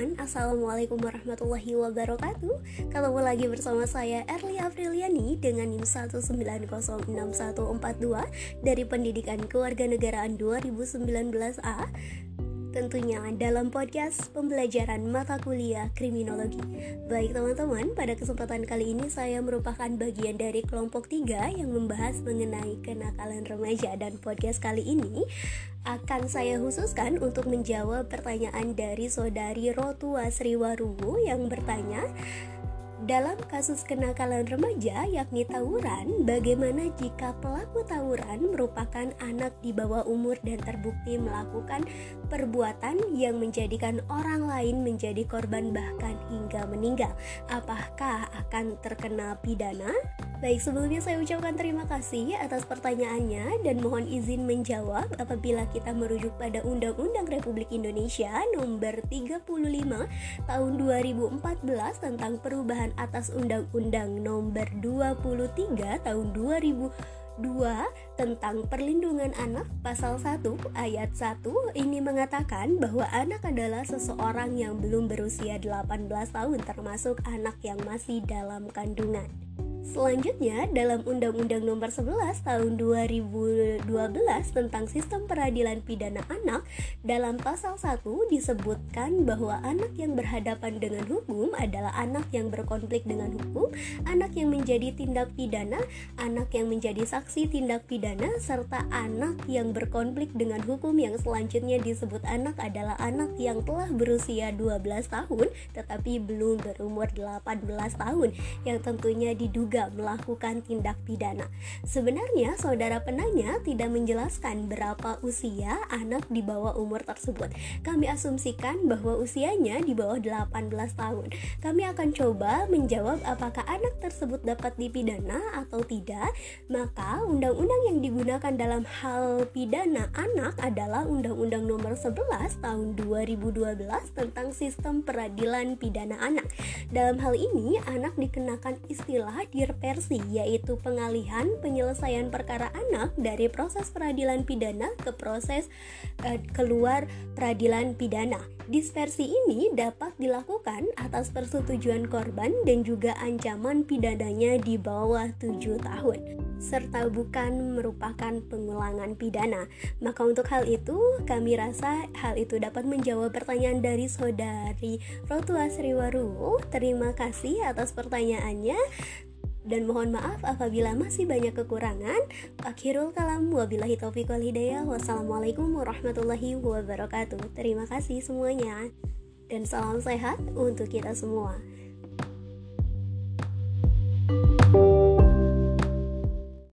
Assalamualaikum warahmatullahi wabarakatuh. Ketemu lagi bersama saya Erli Apriliani Dengan NIM 1906142 Dari Pendidikan Kewarganegaraan 2019A Tentunya dalam podcast pembelajaran mata kuliah kriminologi. Baik teman-teman, pada kesempatan kali ini saya merupakan bagian dari kelompok 3 Yang membahas mengenai kenakalan remaja. Dan podcast kali ini akan saya khususkan untuk menjawab pertanyaan dari saudari Rotua Sriwaruwu Yang bertanya dalam kasus kenakalan remaja yakni tawuran, bagaimana jika pelaku tawuran merupakan anak di bawah umur dan terbukti melakukan perbuatan yang menjadikan orang lain menjadi korban bahkan hingga meninggal? Apakah akan terkena pidana? Baik, sebelumnya saya ucapkan terima kasih atas pertanyaannya dan mohon izin menjawab apabila kita merujuk pada Undang-Undang Republik Indonesia nomor 35 tahun 2014 tentang perubahan atas Undang-Undang Nomor 23 Tahun 2002 tentang perlindungan anak pasal 1 ayat 1 ini mengatakan bahwa anak adalah seseorang yang belum berusia 18 tahun termasuk anak yang masih dalam kandungan. Selanjutnya, dalam Undang-Undang Nomor 11 Tahun 2012 tentang Sistem Peradilan Pidana Anak, dalam pasal 1 disebutkan bahwa anak yang berhadapan dengan hukum adalah anak yang berkonflik dengan hukum, anak yang menjadi tindak pidana, anak yang menjadi saksi tindak pidana, serta anak yang berkonflik dengan hukum. Yang selanjutnya disebut anak adalah anak yang telah berusia 12 tahun tetapi belum berumur 18 tahun. Yang tentunya diduga juga melakukan tindak pidana. Sebenarnya saudara penanya tidak menjelaskan berapa usia anak di bawah umur tersebut. Kami asumsikan bahwa usianya di bawah 18 tahun. Kami akan coba menjawab apakah anak tersebut dapat dipidana atau tidak. Maka undang-undang yang digunakan dalam hal pidana anak adalah Undang-Undang Nomor 11 Tahun 2012 tentang Sistem Peradilan Pidana Anak. Dalam hal ini anak dikenakan istilah di dispersi yaitu pengalihan penyelesaian perkara anak dari proses peradilan pidana ke proses uh, keluar peradilan pidana. Dispersi ini dapat dilakukan atas persetujuan korban dan juga ancaman pidananya di bawah 7 tahun serta bukan merupakan pengulangan pidana. Maka untuk hal itu, kami rasa hal itu dapat menjawab pertanyaan dari saudari Rotua Sriwaru. Terima kasih atas pertanyaannya dan mohon maaf apabila masih banyak kekurangan. Akhirul kalam wabillahi taufiq wal hidayah. Wassalamualaikum warahmatullahi wabarakatuh. Terima kasih semuanya dan salam sehat untuk kita semua.